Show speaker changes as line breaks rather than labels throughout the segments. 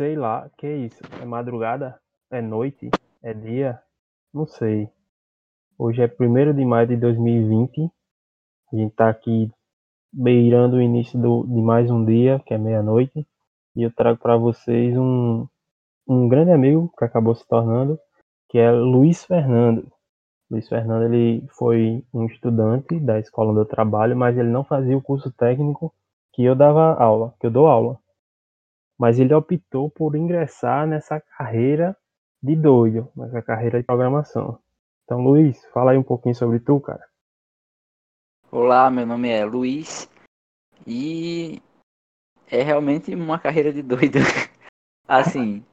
sei lá, que é isso? É madrugada? É noite? É dia? Não sei. Hoje é 1 de maio de 2020. A gente tá aqui beirando o início do, de mais um dia, que é meia-noite. E eu trago para vocês um, um grande amigo que acabou se tornando, que é Luiz Fernando. Luiz Fernando ele foi um estudante da escola onde eu trabalho, mas ele não fazia o curso técnico que eu dava aula, que eu dou aula. Mas ele optou por ingressar nessa carreira de doido, nessa carreira de programação. Então, Luiz, fala aí um pouquinho sobre tu, cara.
Olá, meu nome é Luiz e é realmente uma carreira de doido. assim,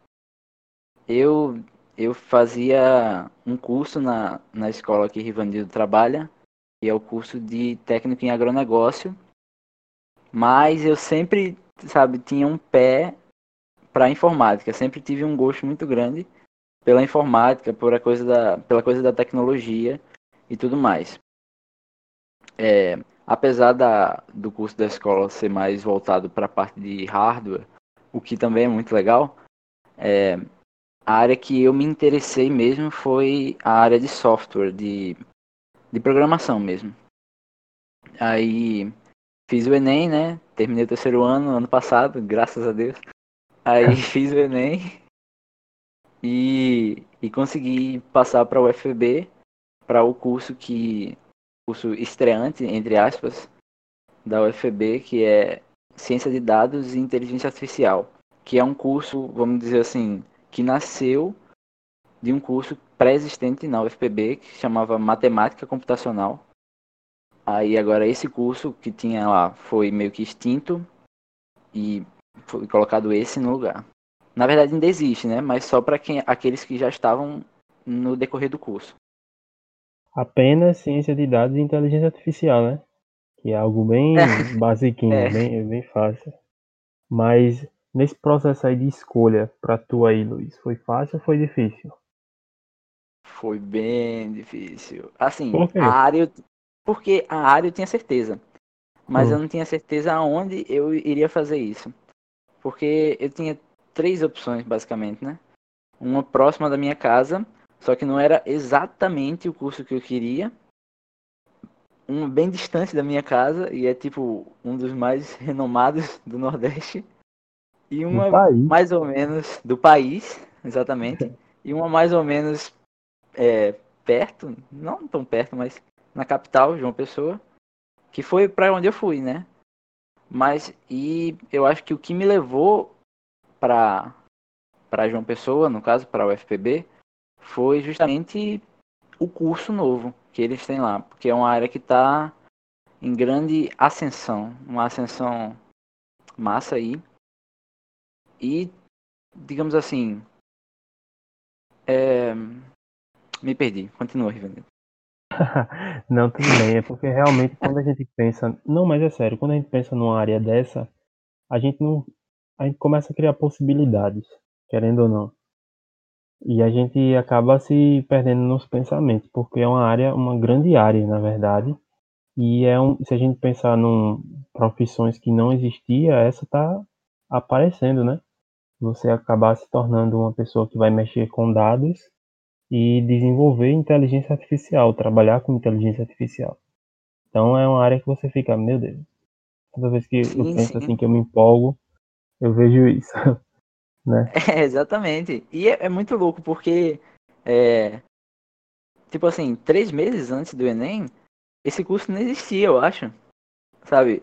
eu eu fazia um curso na, na escola que Rivanildo trabalha, que é o curso de técnico em agronegócio, mas eu sempre, sabe, tinha um pé para informática, sempre tive um gosto muito grande pela informática, por coisa da, pela coisa da tecnologia e tudo mais. É, apesar da, do curso da escola ser mais voltado para a parte de hardware, o que também é muito legal, é, a área que eu me interessei mesmo foi a área de software, de, de programação mesmo. Aí fiz o Enem, né? Terminei o terceiro ano, ano passado, graças a Deus. Aí fiz o Enem e, e consegui passar para o UFB, para o curso que. curso estreante, entre aspas, da UFB, que é Ciência de Dados e Inteligência Artificial. Que é um curso, vamos dizer assim, que nasceu de um curso pré-existente na UFPB que chamava Matemática Computacional. Aí agora esse curso que tinha lá foi meio que extinto e foi colocado esse no lugar. Na verdade ainda existe, né? Mas só para aqueles que já estavam no decorrer do curso.
Apenas ciência de dados e inteligência artificial, né? Que é algo bem basiquinho, é. bem, bem fácil. Mas Nesse processo aí de escolha para tu aí, Luiz, foi fácil ou foi difícil?
Foi bem difícil. Assim, a área. Porque a área eu tinha certeza. Mas hum. eu não tinha certeza aonde eu iria fazer isso. Porque eu tinha três opções, basicamente, né? Uma próxima da minha casa, só que não era exatamente o curso que eu queria. Uma bem distante da minha casa, e é tipo um dos mais renomados do Nordeste. E uma mais ou menos do país, exatamente. e uma mais ou menos é, perto, não tão perto, mas na capital, João Pessoa, que foi para onde eu fui, né? Mas e eu acho que o que me levou para para João Pessoa, no caso para o UFPB, foi justamente o curso novo que eles têm lá, porque é uma área que está em grande ascensão, uma ascensão massa aí. E, digamos assim. É... Me perdi. Continua, Rivanildo.
não, tudo bem. É porque realmente quando a gente pensa. Não, mas é sério, quando a gente pensa numa área dessa, a gente não. A gente começa a criar possibilidades, querendo ou não. E a gente acaba se perdendo nos pensamentos, porque é uma área, uma grande área, na verdade. E é um, se a gente pensar em profissões que não existia, essa está aparecendo, né? você acabar se tornando uma pessoa que vai mexer com dados e desenvolver inteligência artificial, trabalhar com inteligência artificial. Então é uma área que você fica, meu Deus. Toda vez que sim, eu penso sim. assim que eu me empolgo, eu vejo isso. né?
É, exatamente. E é, é, muito louco porque é, tipo assim, três meses antes do Enem, esse curso não existia, eu acho. Sabe?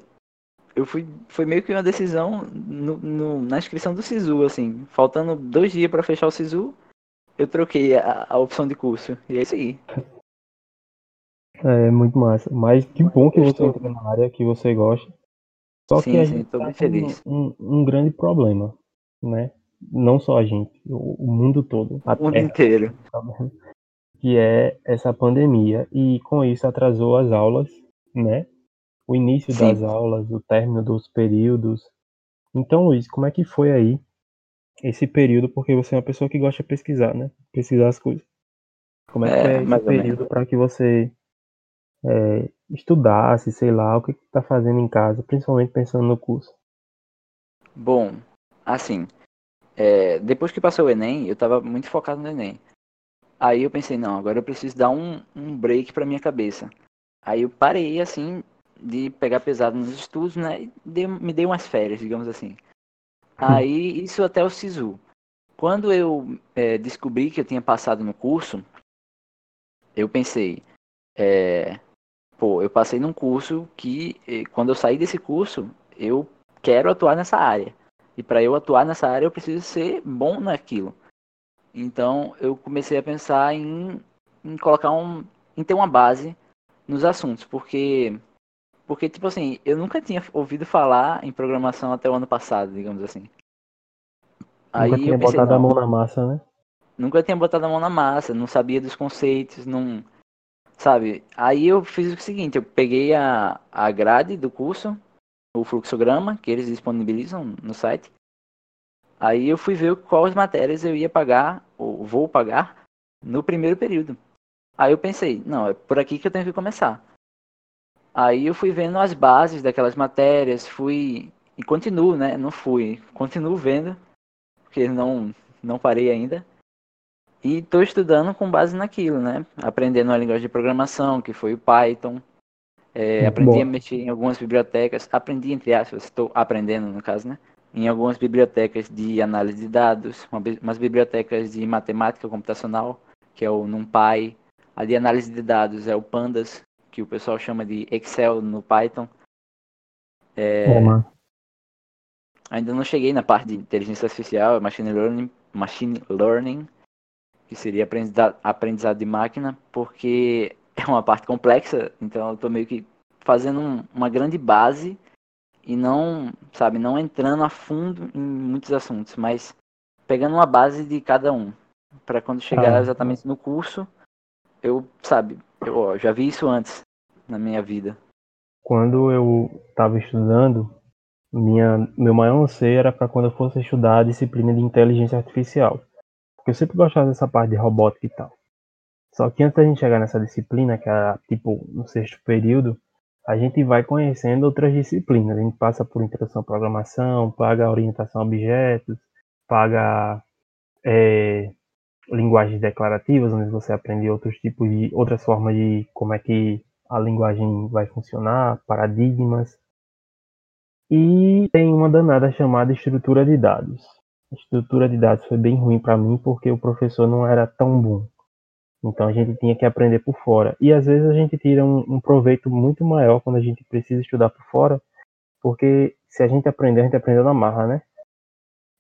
eu fui foi meio que uma decisão no, no, na inscrição do Sisu, assim, faltando dois dias para fechar o Sisu, eu troquei a, a, opção de curso e é isso aí.
É muito massa, mas que bom que você entrou na área que você gosta. Só sim, que a sim, gente tá feliz. Um, um, grande problema, né? Não só a gente, o, o mundo todo,
o mundo terra, inteiro,
tá que é essa pandemia e com isso atrasou as aulas, né? o início Sim. das aulas, o término dos períodos. Então, Luiz, como é que foi aí esse período? Porque você é uma pessoa que gosta de pesquisar, né? Pesquisar as coisas. Como é que é, foi esse período para que você é, estudasse, sei lá, o que está fazendo em casa, principalmente pensando no curso?
Bom, assim, é, depois que passou o Enem, eu tava muito focado no Enem. Aí eu pensei, não, agora eu preciso dar um, um break pra minha cabeça. Aí eu parei, assim, de pegar pesado nos estudos, né? E dei, me dei umas férias, digamos assim. Aí, isso até o SISU. Quando eu é, descobri que eu tinha passado no curso, eu pensei, é, pô, eu passei num curso que, quando eu sair desse curso, eu quero atuar nessa área. E para eu atuar nessa área, eu preciso ser bom naquilo. Então, eu comecei a pensar em, em colocar um, em ter uma base nos assuntos, porque porque, tipo assim, eu nunca tinha ouvido falar em programação até o ano passado, digamos assim.
Aí nunca tinha pensei, botado a mão na massa, né?
Nunca tinha botado a mão na massa, não sabia dos conceitos, não. Sabe? Aí eu fiz o seguinte, eu peguei a, a grade do curso, o fluxograma, que eles disponibilizam no site. Aí eu fui ver quais matérias eu ia pagar, ou vou pagar, no primeiro período. Aí eu pensei, não, é por aqui que eu tenho que começar. Aí eu fui vendo as bases daquelas matérias, fui e continuo, né? Não fui, continuo vendo, porque não não parei ainda. E estou estudando com base naquilo, né? Aprendendo a linguagem de programação, que foi o Python. É, aprendi a mexer em algumas bibliotecas. Aprendi, entre aspas, estou aprendendo, no caso, né? Em algumas bibliotecas de análise de dados, umas bibliotecas de matemática computacional, que é o NumPy. A de análise de dados é o Pandas, que o pessoal chama de Excel no Python. É, ainda não cheguei na parte de inteligência artificial, machine learning, machine learning, que seria aprendizado, aprendizado de máquina, porque é uma parte complexa, então eu estou meio que fazendo um, uma grande base e não, sabe, não entrando a fundo em muitos assuntos, mas pegando uma base de cada um, para quando chegar ah, exatamente no curso, eu, sabe, eu já vi isso antes na minha vida.
Quando eu estava estudando, minha, meu maior anseio era para quando eu fosse estudar a disciplina de inteligência artificial. Porque eu sempre gostava dessa parte de robótica e tal. Só que antes da gente chegar nessa disciplina, que é tipo no sexto período, a gente vai conhecendo outras disciplinas. A gente passa por introdução à programação, paga orientação a objetos, paga é, linguagens declarativas, onde você aprende outros tipos de outras formas de como é que a linguagem vai funcionar, paradigmas. E tem uma danada chamada estrutura de dados. A estrutura de dados foi bem ruim para mim porque o professor não era tão bom. Então a gente tinha que aprender por fora. E às vezes a gente tira um, um proveito muito maior quando a gente precisa estudar por fora, porque se a gente aprender, a gente aprendeu na marra, né?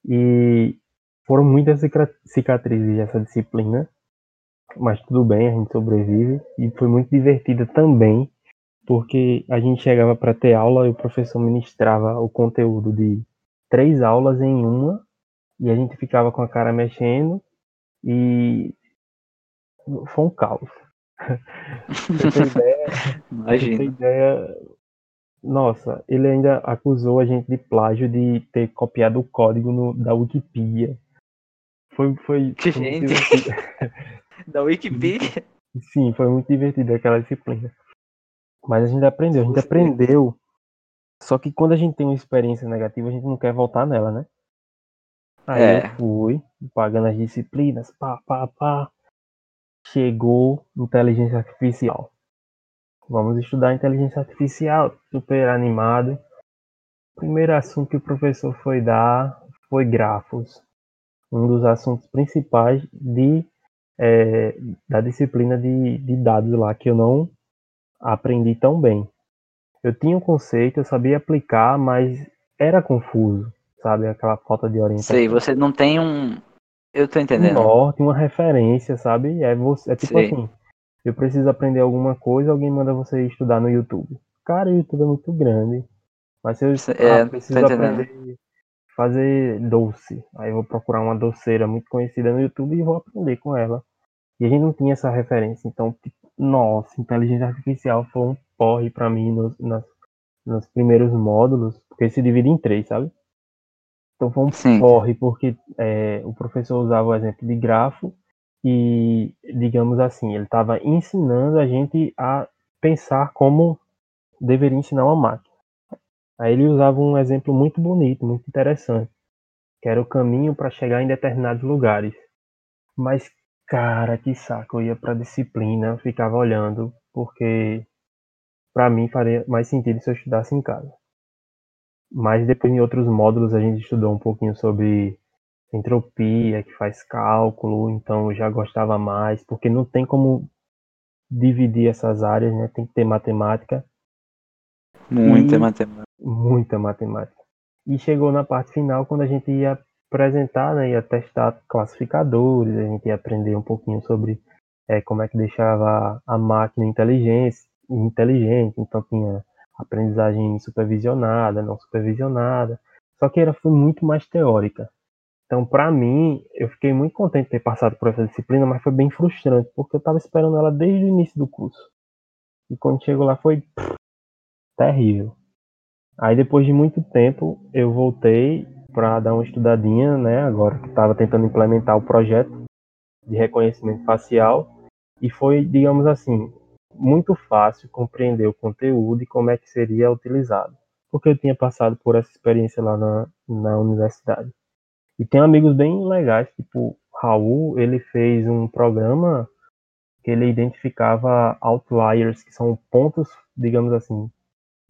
E foram muitas cicatrizes essa disciplina, mas tudo bem, a gente sobrevive. E foi muito divertida também, porque a gente chegava para ter aula e o professor ministrava o conteúdo de três aulas em uma, e a gente ficava com a cara mexendo, e foi um caos. ideia,
Imagina.
Ideia, nossa, ele ainda acusou a gente de plágio de ter copiado o código no, da Wikipedia. Foi, foi,
foi gente. da Wikipedia.
Sim, foi muito divertido aquela disciplina. Mas a gente aprendeu, a gente aprendeu. Só que quando a gente tem uma experiência negativa, a gente não quer voltar nela, né? Aí é. eu fui, pagando as disciplinas, pá, pá, pá. Chegou inteligência artificial. Vamos estudar inteligência artificial, super animado. Primeiro assunto que o professor foi dar foi grafos. Um dos assuntos principais de é, da disciplina de, de dados lá, que eu não aprendi tão bem. Eu tinha um conceito, eu sabia aplicar, mas era confuso, sabe? Aquela falta de orientação.
Sei, você não tem um. Eu tô entendendo.
Um norte, uma referência, sabe? É, você, é tipo Sei. assim: eu preciso aprender alguma coisa, alguém manda você estudar no YouTube. Cara, o YouTube é muito grande. Mas se eu é, ah, preciso aprender fazer doce. Aí eu vou procurar uma doceira muito conhecida no YouTube e vou aprender com ela. E a gente não tinha essa referência. Então, tipo, nossa, inteligência artificial foi um porre para mim nos, nas, nos primeiros módulos, porque se divide em três, sabe? Então foi um Sim. porre, porque é, o professor usava o exemplo de grafo e, digamos assim, ele estava ensinando a gente a pensar como deveria ensinar uma máquina. Aí ele usava um exemplo muito bonito, muito interessante, que era o caminho para chegar em determinados lugares. Mas, cara, que saco, eu ia pra disciplina, ficava olhando, porque para mim faria mais sentido se eu estudasse em casa. Mas depois em outros módulos a gente estudou um pouquinho sobre entropia, que faz cálculo, então eu já gostava mais, porque não tem como dividir essas áreas, né? Tem que ter matemática.
Muita e... matemática.
Muita matemática. E chegou na parte final, quando a gente ia apresentar, né, ia testar classificadores, a gente ia aprender um pouquinho sobre é, como é que deixava a máquina inteligente, inteligente, então tinha aprendizagem supervisionada, não supervisionada, só que era foi muito mais teórica. Então, para mim, eu fiquei muito contente de ter passado por essa disciplina, mas foi bem frustrante, porque eu estava esperando ela desde o início do curso. E quando chegou lá foi pff, terrível. Aí depois de muito tempo, eu voltei para dar uma estudadinha, né, agora que estava tentando implementar o projeto de reconhecimento facial, e foi, digamos assim, muito fácil compreender o conteúdo e como é que seria utilizado, porque eu tinha passado por essa experiência lá na, na universidade. E tem amigos bem legais, tipo Raul, ele fez um programa que ele identificava outliers, que são pontos, digamos assim,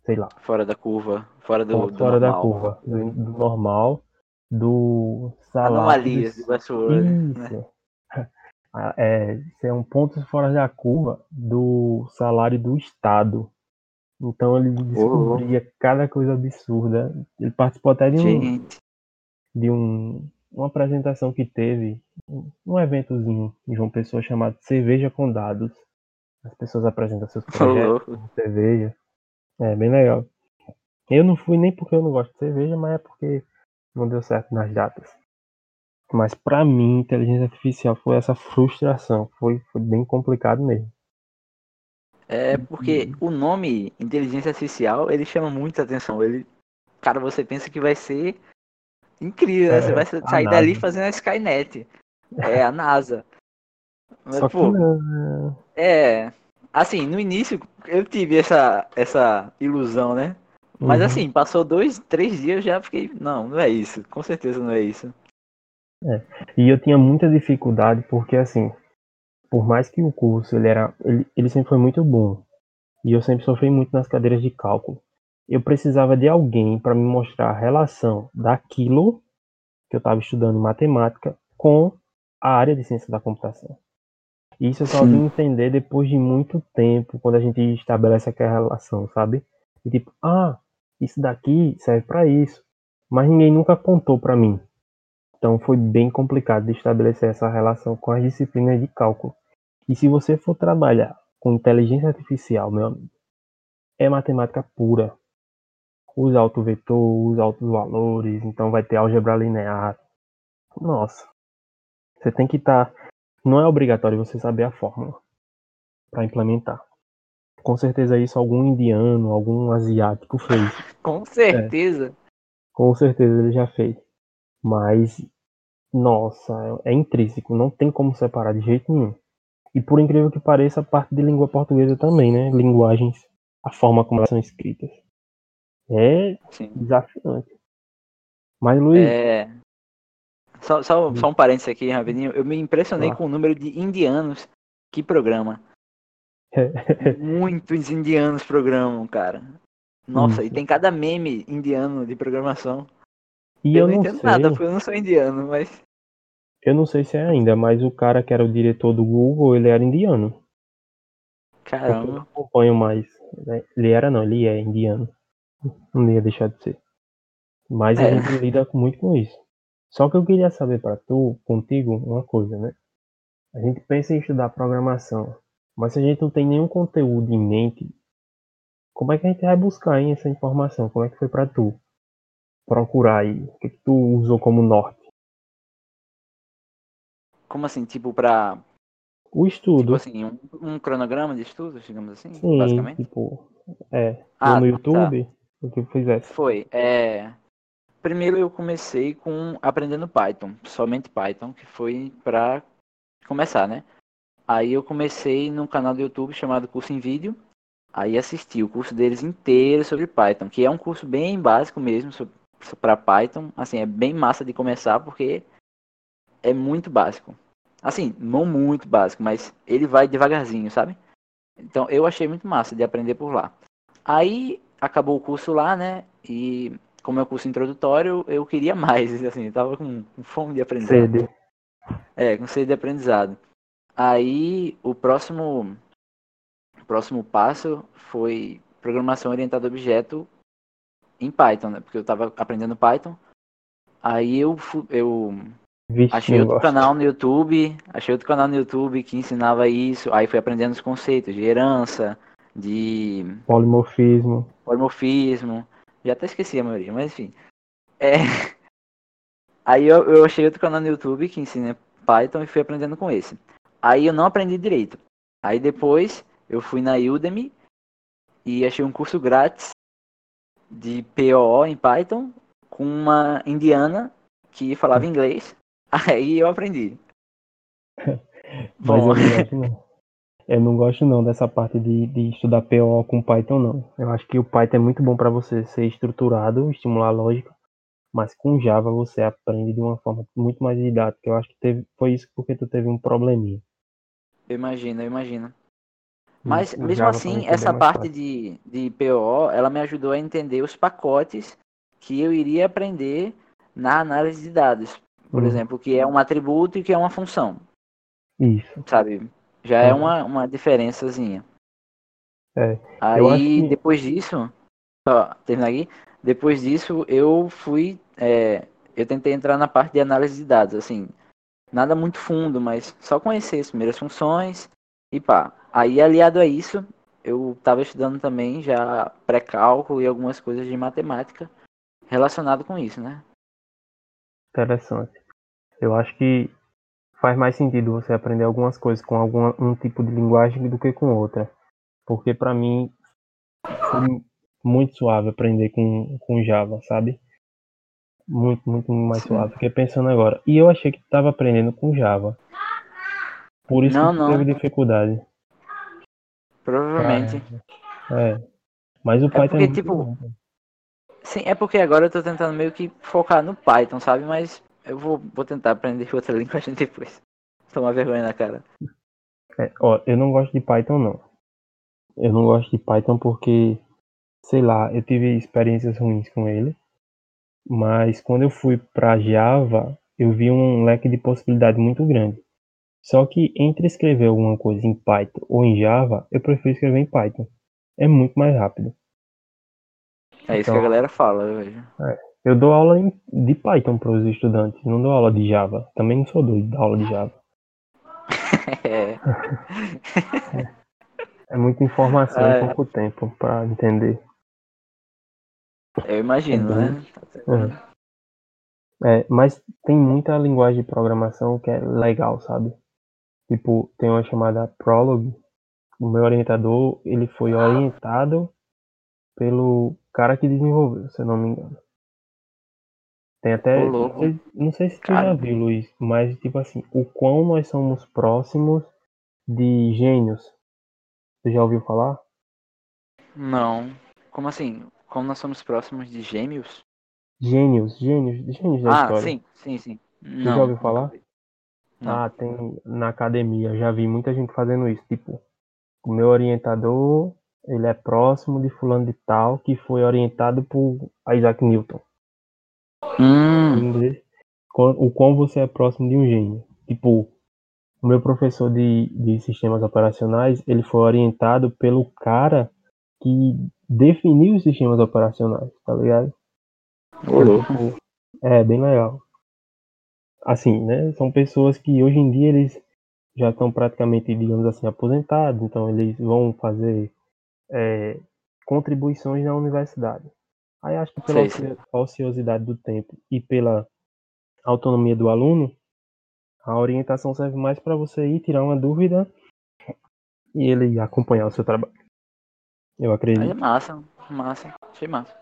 sei lá.
Fora da curva, fora do, do
fora
normal.
da curva, do, do normal, do salário.
Anomalias do Westworld.
Isso. Né? É, são pontos fora da curva do salário do Estado. Então ele descobria oh. cada coisa absurda. Ele participou até de um, de um, uma apresentação que teve, um eventozinho em João Pessoa chamado Cerveja com Dados. As pessoas apresentam seus projetos de cerveja. É bem legal. Eu não fui nem porque eu não gosto de cerveja, mas é porque não deu certo nas datas. Mas para mim, inteligência artificial foi essa frustração. Foi, foi bem complicado mesmo.
É porque o nome inteligência artificial, ele chama muita atenção. Ele, cara, você pensa que vai ser incrível, né? Você é, vai sair dali fazendo a Skynet. É a NASA.
Mas, Só pô, não, né?
É. Assim, no início eu tive essa, essa ilusão, né? Mas uhum. assim, passou dois, três dias eu já fiquei. Não, não é isso. Com certeza não é isso.
É. E eu tinha muita dificuldade porque assim, por mais que o curso ele era, ele, ele sempre foi muito bom. E eu sempre sofri muito nas cadeiras de cálculo eu precisava de alguém para me mostrar a relação daquilo que eu estava estudando em matemática com a área de ciência da computação. Isso eu só vim entender depois de muito tempo, quando a gente estabelece aquela relação, sabe? E tipo, ah, isso daqui serve para isso, mas ninguém nunca contou para mim. Então foi bem complicado de estabelecer essa relação com as disciplinas de cálculo. E se você for trabalhar com inteligência artificial, meu amigo, é matemática pura usa autovetor, usa altos valores, então vai ter álgebra linear. Nossa, você tem que estar. Tá... Não é obrigatório você saber a fórmula para implementar. Com certeza isso algum indiano, algum asiático fez.
Com certeza. É,
com certeza ele já fez. Mas, nossa, é, intrínseco, não tem como separar de jeito nenhum. E por incrível que pareça, a parte de língua portuguesa também, né? Linguagens, a forma como elas são escritas. É Sim. desafiante. Mas, Luiz.
É... Só, só, só um parênteses aqui, rapidinho. Eu me impressionei ah. com o número de indianos que programa. Muitos indianos programam, cara. Nossa, Isso. e tem cada meme indiano de programação.
E eu, eu não entendo sei. nada,
porque eu não sou indiano, mas.
Eu não sei se é ainda, mas o cara que era o diretor do Google, ele era indiano.
Caramba. Eu
não acompanho mais. Né? Ele era não, ele é indiano. Não ia deixar de ser. Mas é. a gente lida muito com isso. Só que eu queria saber para tu, contigo, uma coisa, né? A gente pensa em estudar programação, mas se a gente não tem nenhum conteúdo em mente, como é que a gente vai buscar aí essa informação? Como é que foi para tu procurar aí? O que, que tu usou como norte?
Como assim, tipo para
o estudo.
Tipo assim, um, um, cronograma de estudos, digamos assim,
Sim,
basicamente?
tipo, é, ah, no tá. YouTube, tá. o que fizesse.
Foi, é... Primeiro eu comecei com aprendendo Python, somente Python, que foi para começar, né? Aí eu comecei num canal do YouTube chamado Curso em Vídeo, aí assisti o curso deles inteiro sobre Python, que é um curso bem básico mesmo, para Python, assim, é bem massa de começar porque é muito básico. Assim, não muito básico, mas ele vai devagarzinho, sabe? Então eu achei muito massa de aprender por lá. Aí acabou o curso lá, né? E como é um curso introdutório, eu queria mais, assim, eu tava com, com fome de aprendizado.
Sede.
É, com sede de aprendizado. Aí o próximo o próximo passo foi programação orientada a objeto em Python, né? Porque eu tava aprendendo Python. Aí eu eu
Vixe,
achei outro canal no YouTube, achei outro canal no YouTube que ensinava isso. Aí fui aprendendo os conceitos de herança, de
Polimorfismo.
polimorfismo. Já até esqueci a maioria, mas enfim. É... Aí eu, eu achei outro canal no YouTube que ensina Python e fui aprendendo com esse. Aí eu não aprendi direito. Aí depois eu fui na Udemy e achei um curso grátis de POO em Python com uma indiana que falava inglês. Aí eu aprendi. Bom,
eu. Eu não gosto não dessa parte de, de estudar PO com Python não. Eu acho que o Python é muito bom para você ser estruturado, estimular a lógica, mas com Java você aprende de uma forma muito mais didática. Eu acho que teve, foi isso porque tu teve um probleminha.
eu imagino, eu imagino. Mas
Isso, o
mesmo
Java
assim, essa parte de, de PO, ela me ajudou a entender os pacotes que eu iria aprender na análise de dados. Por
Hum.
exemplo, que é um atributo e que é uma função,
Isso.
sabe? Já é
Uhum.
uma, uma diferençazinha.
É,
Aí,
que-
depois disso, ó, terminar aqui, depois disso eu fui, é, eu tentei entrar na parte de análise de dados, assim, nada muito fundo, mas só conhecer as primeiras funções e pá. Aí, aliado a isso, eu estava estudando também já pré-cálculo e algumas coisas de matemática relacionado com isso, né?
Interessante. Eu acho que faz mais sentido você aprender algumas coisas com algum um tipo de linguagem do que com outra. Porque pra mim foi muito suave aprender com, com Java, sabe? Muito, muito mais
Sim.
suave. Fiquei pensando agora. E eu achei que tu tava aprendendo com Java. Por isso
Não,
que
não.
teve dificuldade.
Provavelmente.
É. Mas o Python
porque,
é
tipo,
bom.
Sim, é porque agora eu tô tentando meio que focar no Python, sabe? Mas eu vou, vou tentar aprender outra linguagem depois. Tomar vergonha na cara.
É, ó, eu não gosto de Python não. Eu não gosto de Python porque, sei lá, eu tive experiências ruins com ele. Mas quando eu fui para Java, eu vi um leque de possibilidade muito grande. Só que entre escrever alguma coisa em Python ou em Java, eu prefiro escrever em Python. É muito mais rápido.
É isso
Então-
que a galera fala, eu vejo.
Eu dou aula de Python para os estudantes, não dou aula de Java. Também não sou doido da aula de Java.
É,
É muita informação
É.
em pouco tempo para entender.
eu imagino,
É
né?
É, mas tem muita linguagem de programação que é legal, sabe? Tipo, tem uma chamada Prolog. O meu orientador, ele foi orientado pelo cara que desenvolveu, se eu não me engano. Tem até. Não sei, não sei se tu
Cara.
já viu, Luiz, mas tipo assim, o quão nós somos próximos de gênios. Tu já ouviu falar?
Não. Como assim? Como nós somos próximos de gêmeos?
Gênios, gênios, gênios da
Ah,
história.
sim, sim, sim. Não.
já ouviu falar?
Não.
Ah, tem na academia, já vi muita gente fazendo isso, tipo, o meu orientador, ele é próximo de fulano de tal, que foi orientado por Isaac Newton. Em
Hum,
inglês, o quão você é próximo de um gênio. Tipo, o meu professor de, de sistemas operacionais, ele foi orientado pelo cara que definiu os sistemas operacionais, tá ligado?
ô louco.
Tipo, é bem legal. Assim, né? São pessoas que hoje em dia eles já estão praticamente, digamos assim, aposentados, então eles vão fazer é, contribuições na universidade. Aí acho que pela
Sei, sei.
oci- ociosidade do tempo e pela autonomia do aluno, a orientação serve mais para você ir tirar uma dúvida e ele acompanhar o seu trabalho. Eu
é
acredito.
massa, massa. Achei massa.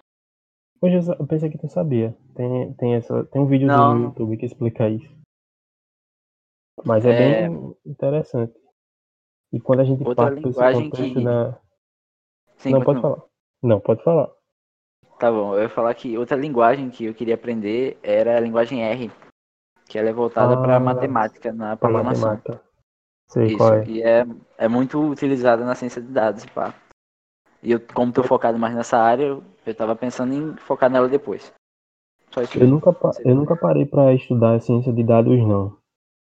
Hoje eu pensei que tu sabia. Tem, tem, essa, tem um videozinho
Não,
no. YouTube que explica isso. Mas é,
É.
bem interessante. E quando a gente
Outra
parte esse
linguagem
contexto
que-
da.
Sim,
Não, pode falar. Não, pode falar.
Tá bom, eu ia falar que outra linguagem que eu queria aprender era a linguagem R, que ela é voltada para
Ah,
matemática na programação.
matemática. Sei
Isso,
qual é.
e é, é muito utilizada na ciência de dados, pá. E eu, como tô focado mais nessa área, eu, eu tava pensando em focar nela depois. Só isso
Eu nunca, eu nunca parei para estudar ciência de dados, não.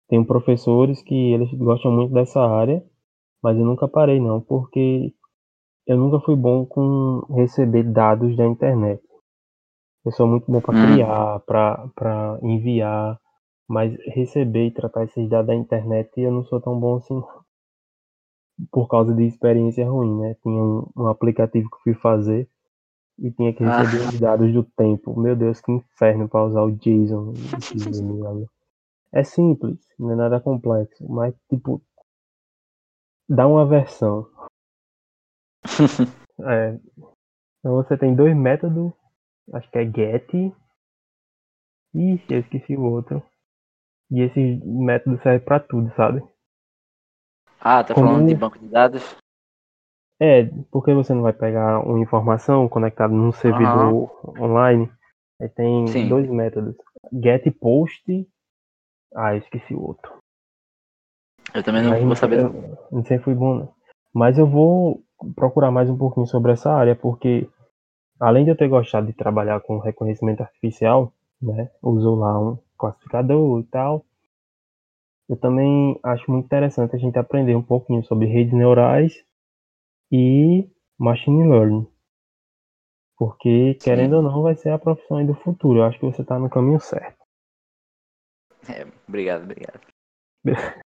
Tenho professores que eles gostam muito dessa área, mas eu nunca parei, não, porque eu nunca fui bom com receber dados da internet. Eu sou muito bom para
Hum.
criar, para enviar, mas receber e tratar esses dados da internet eu não sou tão bom assim, por causa de experiência ruim, né? Tinha um, um aplicativo que eu fui fazer e tinha que
Ah.
receber os dados do tempo. Meu Deus, que inferno para usar o JSON. É simples, não é nada complexo, mas tipo dá uma versão. É, então você tem dois métodos, acho que é get. Ixi, eu esqueci o outro. E esse método serve pra tudo, sabe?
Ah, tá
Como-
falando de banco de dados?
É, porque você não vai pegar uma informação conectada num servidor online. Aí tem
Sim.
dois métodos. Get e post. Ah, eu esqueci o outro.
Eu também não
Aí
vou saber.
eu,
não.
sei fui bom, né? Mas eu vou procurar mais um pouquinho sobre essa área, porque além de eu ter gostado de trabalhar com reconhecimento artificial, né? Uso lá um classificador e tal. Eu também acho muito interessante a gente aprender um pouquinho sobre redes neurais e machine learning. Porque, querendo ou não, vai ser a profissão aí do futuro. Eu acho que você está no caminho certo.
É, obrigado, obrigado.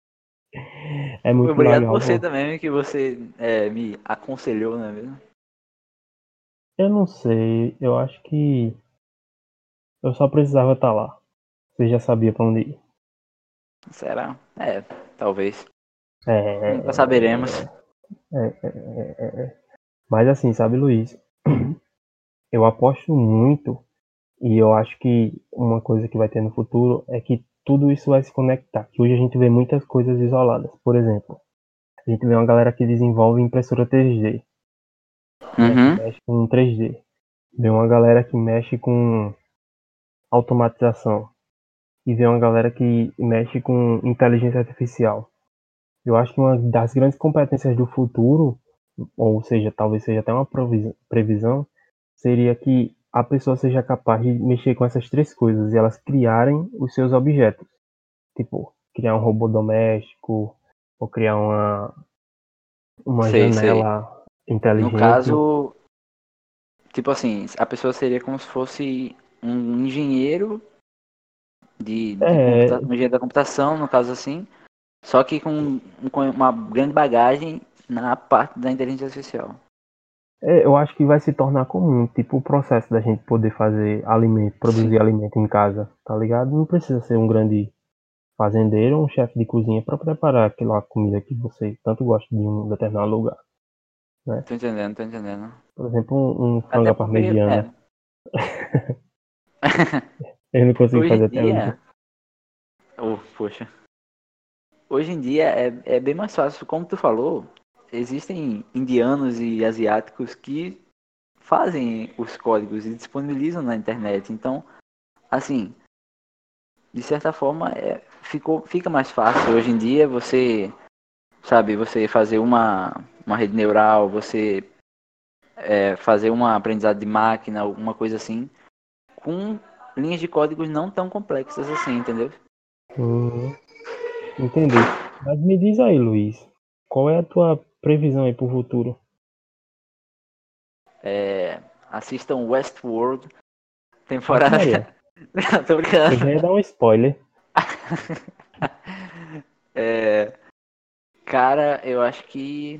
É muito
obrigado
legal.
você
pô.
também, que você é, me aconselhou, não é mesmo?
Eu não sei, eu acho que eu só precisava estar lá. Você já sabia pra onde ir.
Será? É, talvez.
É,
Nunca saberemos.
é, é, é, é. Mas assim, sabe, Luiz? Eu aposto muito e eu acho que uma coisa que vai ter no futuro é que tudo isso vai se conectar. Que hoje a gente vê muitas coisas isoladas. Por exemplo, a gente vê uma galera que desenvolve impressora 3D. né,
Uhum.
que mexe com 3D. Vê uma galera que mexe com automatização. E vê uma galera que mexe com inteligência artificial. Eu acho que uma das grandes competências do futuro, ou seja, talvez seja até uma previsão, seria que a pessoa seja capaz de mexer com essas três coisas e elas criarem os seus objetos. Tipo, criar um robô doméstico, ou criar uma, uma
Sei, sei.
janela inteligente.
No caso, tipo assim, a pessoa seria como se fosse um engenheiro de, de
É.
computa- um engenheiro da computação, no caso assim, só que com, com uma grande bagagem na parte da inteligência artificial.
É, eu acho que vai se tornar comum, tipo o processo da gente poder fazer alimento, produzir alimento em casa, tá ligado? Não precisa ser um grande fazendeiro ou um chefe de cozinha para preparar aquela comida que você tanto gosta de um determinado lugar.
Tô entendendo, tô entendendo.
Por exemplo, um, um frango parmegiana.
é,
Eu não consigo
hoje
fazer até hoje.
dia, oh, poxa, hoje em dia é, é bem mais fácil, como tu falou, existem indianos e asiáticos que fazem os códigos e disponibilizam na internet. Então, assim, de certa forma, é, ficou, fica mais fácil hoje em dia você, sabe, você fazer uma, uma rede neural, você é, fazer uma aprendizado de máquina, alguma coisa assim, com linhas de códigos não tão complexas assim, entendeu?
Uhum. Entendi. Mas me diz aí, Luiz, qual é a tua previsão aí pro futuro?
É, assistam Westworld, temporada. Não, tô brincando.
Eu já ia dar um spoiler.
É, cara, eu acho que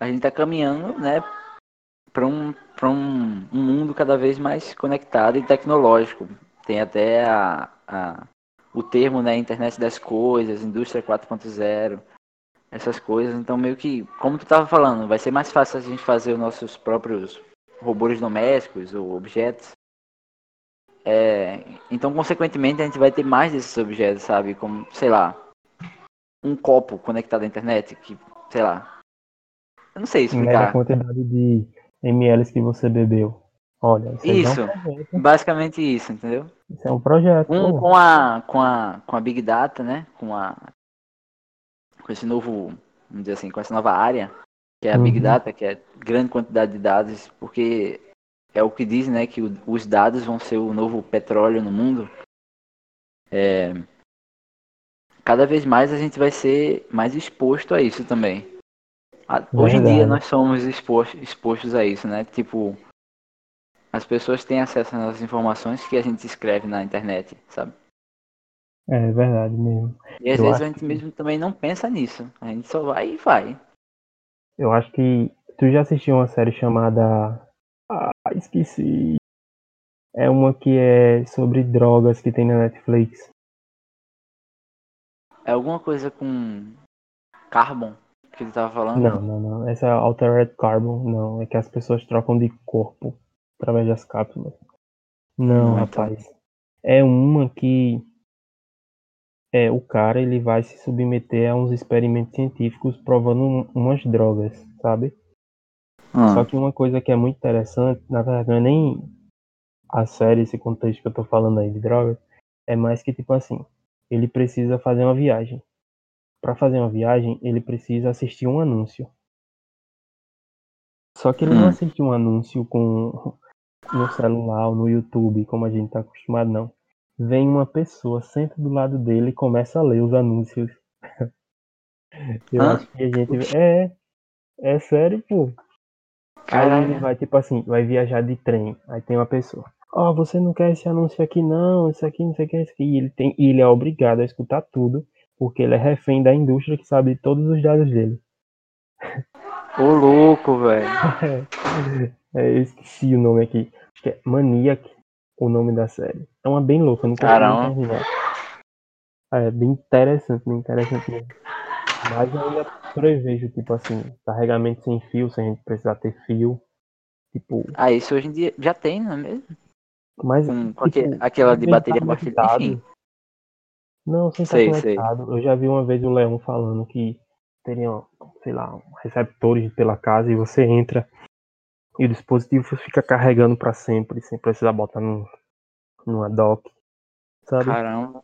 a gente tá caminhando, né, para um, pra um, um mundo cada vez mais conectado e tecnológico. Tem até a, a, o termo, né, internet das coisas, indústria 4.0, essas coisas. Então, meio que, como tu tava falando, vai ser mais fácil a gente fazer os nossos próprios robôs domésticos ou objetos. É, então, consequentemente, a gente vai ter mais desses objetos, sabe? Como, sei lá, um copo conectado à internet, que, sei lá. Eu não sei explicar.
quantidade de ml que você bebeu. Olha, isso,
Isso,
é um
basicamente isso, entendeu?
Isso é um projeto. Pô.
com, a, com, a, com a Big Data, né? Com, a, com esse novo, vamos dizer assim, com essa nova área, que é a Big
Uhum.
Data, que é grande quantidade de dados, porque é o que diz, né, que o- os dados vão ser o novo petróleo no mundo. É, cada vez mais a gente vai ser mais exposto a isso também. A- Hoje em dia nós somos expostos, expostos a isso, né? Tipo, as pessoas têm acesso às informações que a gente escreve na internet, sabe?
É verdade mesmo.
E às
Eu
vezes a gente
que-
mesmo também não pensa nisso. A gente só vai e vai.
Eu acho que tu já assistiu uma série chamada. Ah, esqueci. É uma que é sobre drogas que tem na Netflix.
É alguma coisa com carbon que ele tava falando.
Não, não, não. Essa é Altered Carbon, não. É que as pessoas trocam de corpo através das cápsulas. Não,
Não, então.
rapaz. É uma que é o cara ele vai se submeter a uns experimentos científicos provando um- umas drogas, sabe?
Ah,
Só que uma coisa que é muito interessante, na verdade, não é nem a série, esse contexto que eu tô falando aí de drogas, é mais que tipo assim, ele precisa fazer uma viagem. Pra fazer uma viagem, ele precisa assistir um anúncio. Só que ele não
Hum.
assiste um anúncio com no celular ou no YouTube, como a gente tá acostumado, não. Vem uma pessoa, senta do lado dele e começa a ler os anúncios. Eu
Hã?
acho que a gente. É, é sério, pô. Aí ele
caralho.
vai, tipo assim, vai viajar de trem. Aí tem uma pessoa. Ó, você não quer esse anúncio aqui não, isso aqui, não sei o que, isso aqui. E ele, tem, e ele é obrigado a escutar tudo, porque ele é refém da indústria que sabe todos os dados dele.
Ô louco, velho.
É, eu esqueci o nome aqui. Acho que é Maniac, o nome da série. É uma bem louca, eu não
Caramba.
terminar. É bem interessante, bem interessante mesmo. Mas eu ainda prevejo, tipo assim, carregamento sem fio, sem a gente precisar ter fio. Tipo,
Ah, isso hoje em dia já tem, não é mesmo?
mas.
Com
tipo,
aque- aquela de bateria
estar conectado- Não, sem estar
Sei, sei.
conectado. Eu já vi uma vez o Leão falando que teriam, sei lá, receptores pela casa e você entra e o dispositivo fica carregando pra sempre, sem precisar botar num, numa dock, sabe?
Caramba.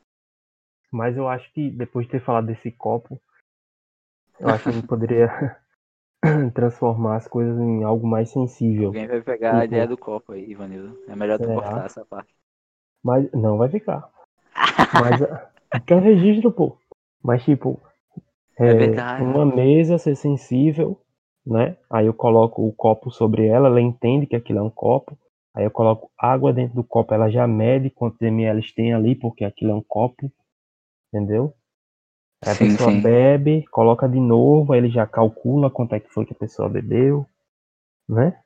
Mas eu acho que depois de ter falado desse copo, eu acho que a gente poderia transformar as coisas em algo mais sensível.
Alguém vai pegar a
Tipo-
ideia do copo aí, Ivanildo. É melhor tu cortar essa parte.
Mas não vai ficar. Mas ah, fica um registro, pô. Mas tipo,
É
é,
verdade.
uma mesa ser sensível, né? Aí eu coloco o copo sobre ela, ela entende que aquilo é um copo. Aí eu coloco água dentro do copo, ela já mede quantos ml tem ali, porque aquilo é um copo, entendeu? Aí a
Sim,
pessoa
sim.
bebe, coloca de novo, aí ele já calcula quanto é que foi que a pessoa bebeu, né?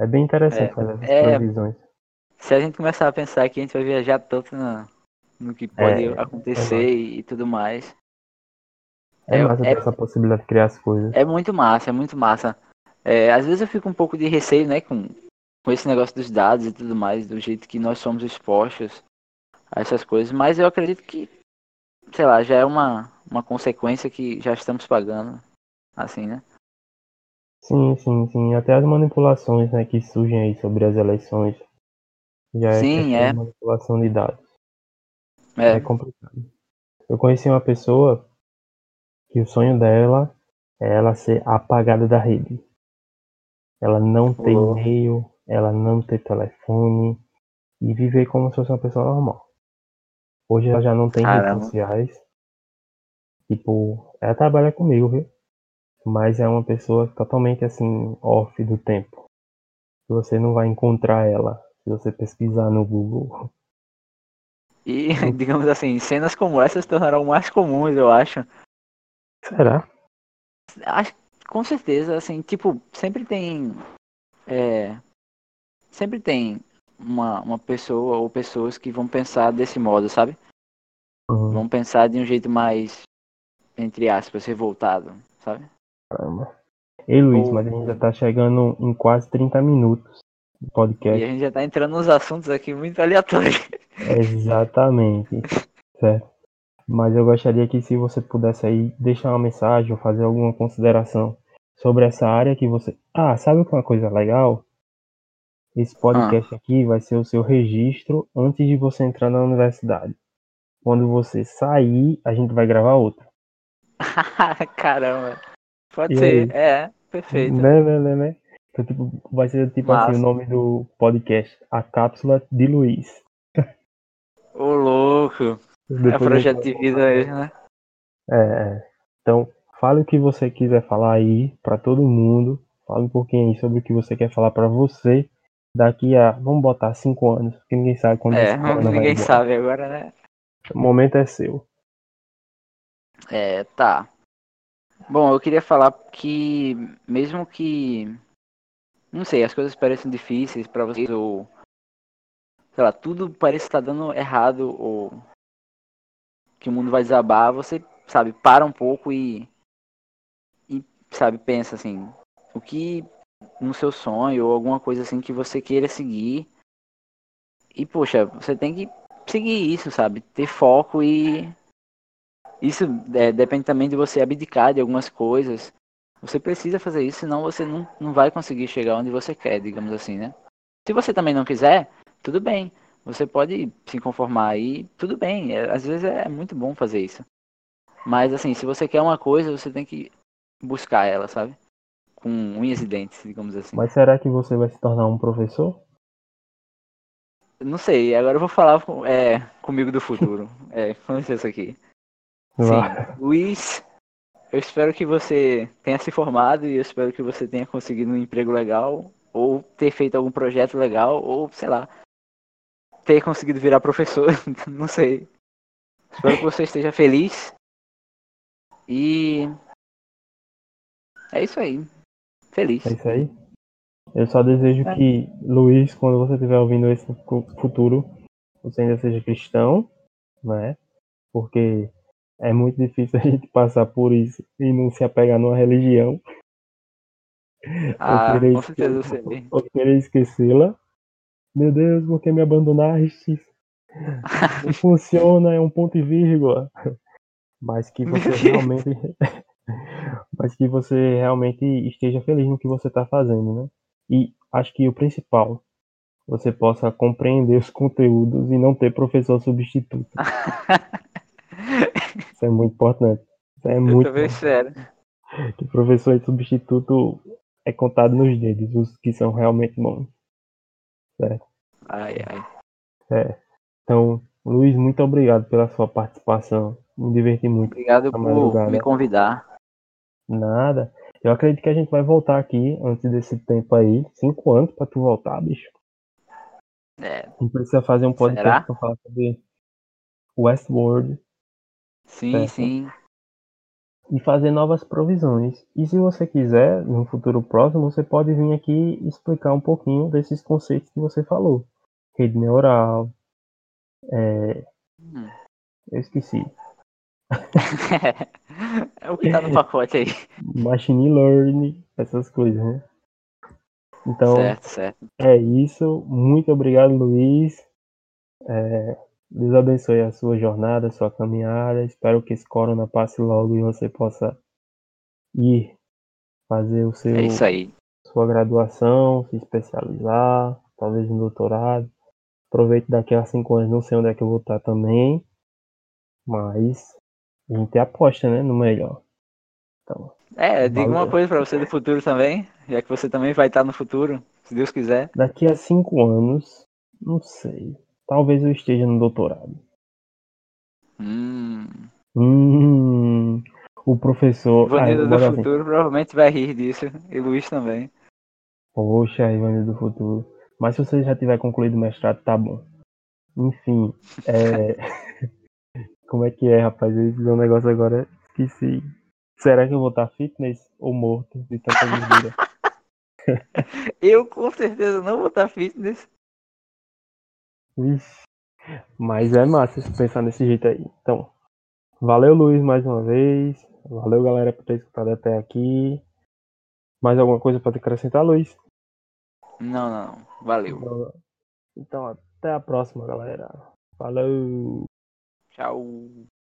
É bem interessante
É,
fazer essas
é-
previsões.
Se a gente começar a pensar que a gente vai viajar tanto na- no que pode
É,
acontecer e, e tudo mais.
É,
É-
massa ter
é-
essa possibilidade de criar as coisas.
É muito massa, é muito massa. É, às vezes eu fico um pouco de receio, né, com, com esse negócio dos dados e tudo mais, do jeito que nós somos expostos a essas coisas, mas eu acredito que, sei lá, já é uma, uma consequência que já estamos pagando, assim, né?
Sim, sim, sim. Até as manipulações né, que surgem aí sobre as eleições. Já é
Sim, é.
de manipulação de dados.
É,
É complicado. Eu conheci uma pessoa que o sonho dela é ela ser apagada da rede. Ela não ter
Oh.
e-mail, ela não ter telefone e viver como se fosse uma pessoa normal. Hoje ela já não tem
Caramba.
redes sociais. Tipo, ela trabalha comigo, viu? Mas é uma pessoa totalmente assim, off do tempo. Você não vai encontrar ela se você pesquisar no Google.
e, digamos assim, cenas como essa se tornarão mais comuns, eu acho.
Será?
Acho com certeza, assim, tipo, sempre tem. É, sempre tem uma, uma pessoa ou pessoas que vão pensar desse modo, sabe?
Uhum,
Vão pensar de um jeito mais, entre aspas, revoltado, sabe?
caramba. Ei Luiz,
Ou-
mas a gente já tá chegando em quase 30 minutos do
E
podcast.
a gente já tá entrando nos assuntos aqui muito aleatórios.
Exatamente. Certo. Mas eu gostaria que se você pudesse aí deixar uma mensagem ou fazer alguma consideração sobre essa área que você. Ah, sabe o que é uma coisa legal? Esse podcast aqui vai ser o seu registro antes de você entrar na universidade. Quando você sair, a gente vai gravar outro.
Caramba. Pode
E
ser,
aí?
é, perfeito.
Né, né, né, né? Então, tipo, vai ser tipo assim
Massa.
o nome do podcast, A Cápsula de Luiz.
Ô louco. É
Depois a
projeto de vida mesmo, né?
É, é. Então, fale o que você quiser falar aí pra todo mundo. Fale um pouquinho aí sobre o que você quer falar pra você daqui a, vamos botar, cinco anos, porque ninguém sabe quando
É,
vai
ninguém sabe agora, né?
O momento é seu.
É, tá. Bom, eu queria falar que mesmo que não sei, as coisas parecem difíceis pra vocês ou sei lá, tudo parece estar dando errado ou que o mundo vai desabar, você, sabe, para um pouco e e sabe, pensa assim, o que no seu sonho ou alguma coisa assim que você queira seguir. E poxa, você tem que seguir isso, sabe? Ter foco e isso é, depende também de você abdicar de algumas coisas. Você precisa fazer isso, senão você não, não vai conseguir chegar onde você quer, digamos assim, né? Se você também não quiser, tudo bem. Você pode se conformar aí, tudo bem. É, às vezes é muito bom fazer isso. Mas assim, se você quer uma coisa, você tem que buscar ela, sabe? Com unhas e dentes, digamos assim.
Mas será que você vai se tornar um professor?
Não sei, agora eu vou falar com- é, comigo do futuro. É, com licença aqui. Sim. Luiz, eu espero que você tenha se formado e eu espero que você tenha conseguido um emprego legal, ou ter feito algum projeto legal, ou sei lá, ter conseguido virar professor, não sei. Espero que você esteja feliz. E é isso aí. Feliz.
É isso aí? Eu só desejo
É.
que, Luiz, quando você estiver ouvindo esse fu- futuro, você ainda seja cristão, né? Porque é muito difícil a gente passar por isso e não se apegar numa religião
Ah,
querer
com
esque- ou querer esquecê-la. Meu Deus, por que me abandonaste? Não funciona, é um ponto e vírgula. Mas que você realmente. Mas que você realmente esteja feliz no que você está fazendo, né? E acho que o principal, você possa compreender os conteúdos e não ter professor substituto. Isso é muito importante. Isso é
Eu
muito
também sério.
Que professor substituto é contado nos dedos, os que são realmente bons.
Ai, ai.
É. Então, Luiz, muito obrigado pela sua participação. Me diverti muito.
Obrigado por
madrugada.
me convidar.
Nada. Eu acredito que a gente vai voltar aqui antes desse tempo aí. Cinco anos pra tu voltar, bicho.
É,
gente precisa fazer um podcast
Será?
pra falar sobre Westworld
sim,
Certo.
sim.
E fazer novas provisões. E se você quiser, no futuro próximo, você pode vir aqui explicar um pouquinho desses conceitos que você falou. Rede neural. É,
Hum.
eu esqueci.
é o que tá no pacote aí.
Machine learning, essas coisas, né? Então,
Certo, certo.
É isso. Muito obrigado, Luiz. É, Deus abençoe a sua jornada, a sua caminhada. Espero que esse corona passe logo e você possa ir fazer o seu,
É isso aí.
sua graduação, se especializar, talvez um doutorado. Aproveite daqui a cinco anos, não sei onde é que eu vou estar também, mas a gente aposta, né, no melhor. Então,
É, diga uma coisa pra você do futuro também, já que você também vai estar no futuro, se Deus quiser.
daqui a cinco anos, não sei, talvez eu esteja no doutorado.
Hum,
Hum, o professor. Ah,
Ivanildo
vou
do
assim.
futuro provavelmente vai rir disso, e Luiz também.
Poxa, Ivanildo do futuro. Mas se você já tiver concluído o mestrado, tá bom. Enfim, é. Como é que é, rapaz? Eu dizer um negócio agora, esqueci. Será que eu vou estar fitness ou morto de tanta gordura?
Eu com certeza não vou estar fitness.
Vixe. Mas é massa se pensar desse jeito aí. Então, valeu, Luiz, mais uma vez. Valeu, galera, por ter escutado até aqui. Mais alguma coisa para acrescentar, Luiz?
Não, não, valeu.
Então, até a próxima, galera. Falou!
Tchau.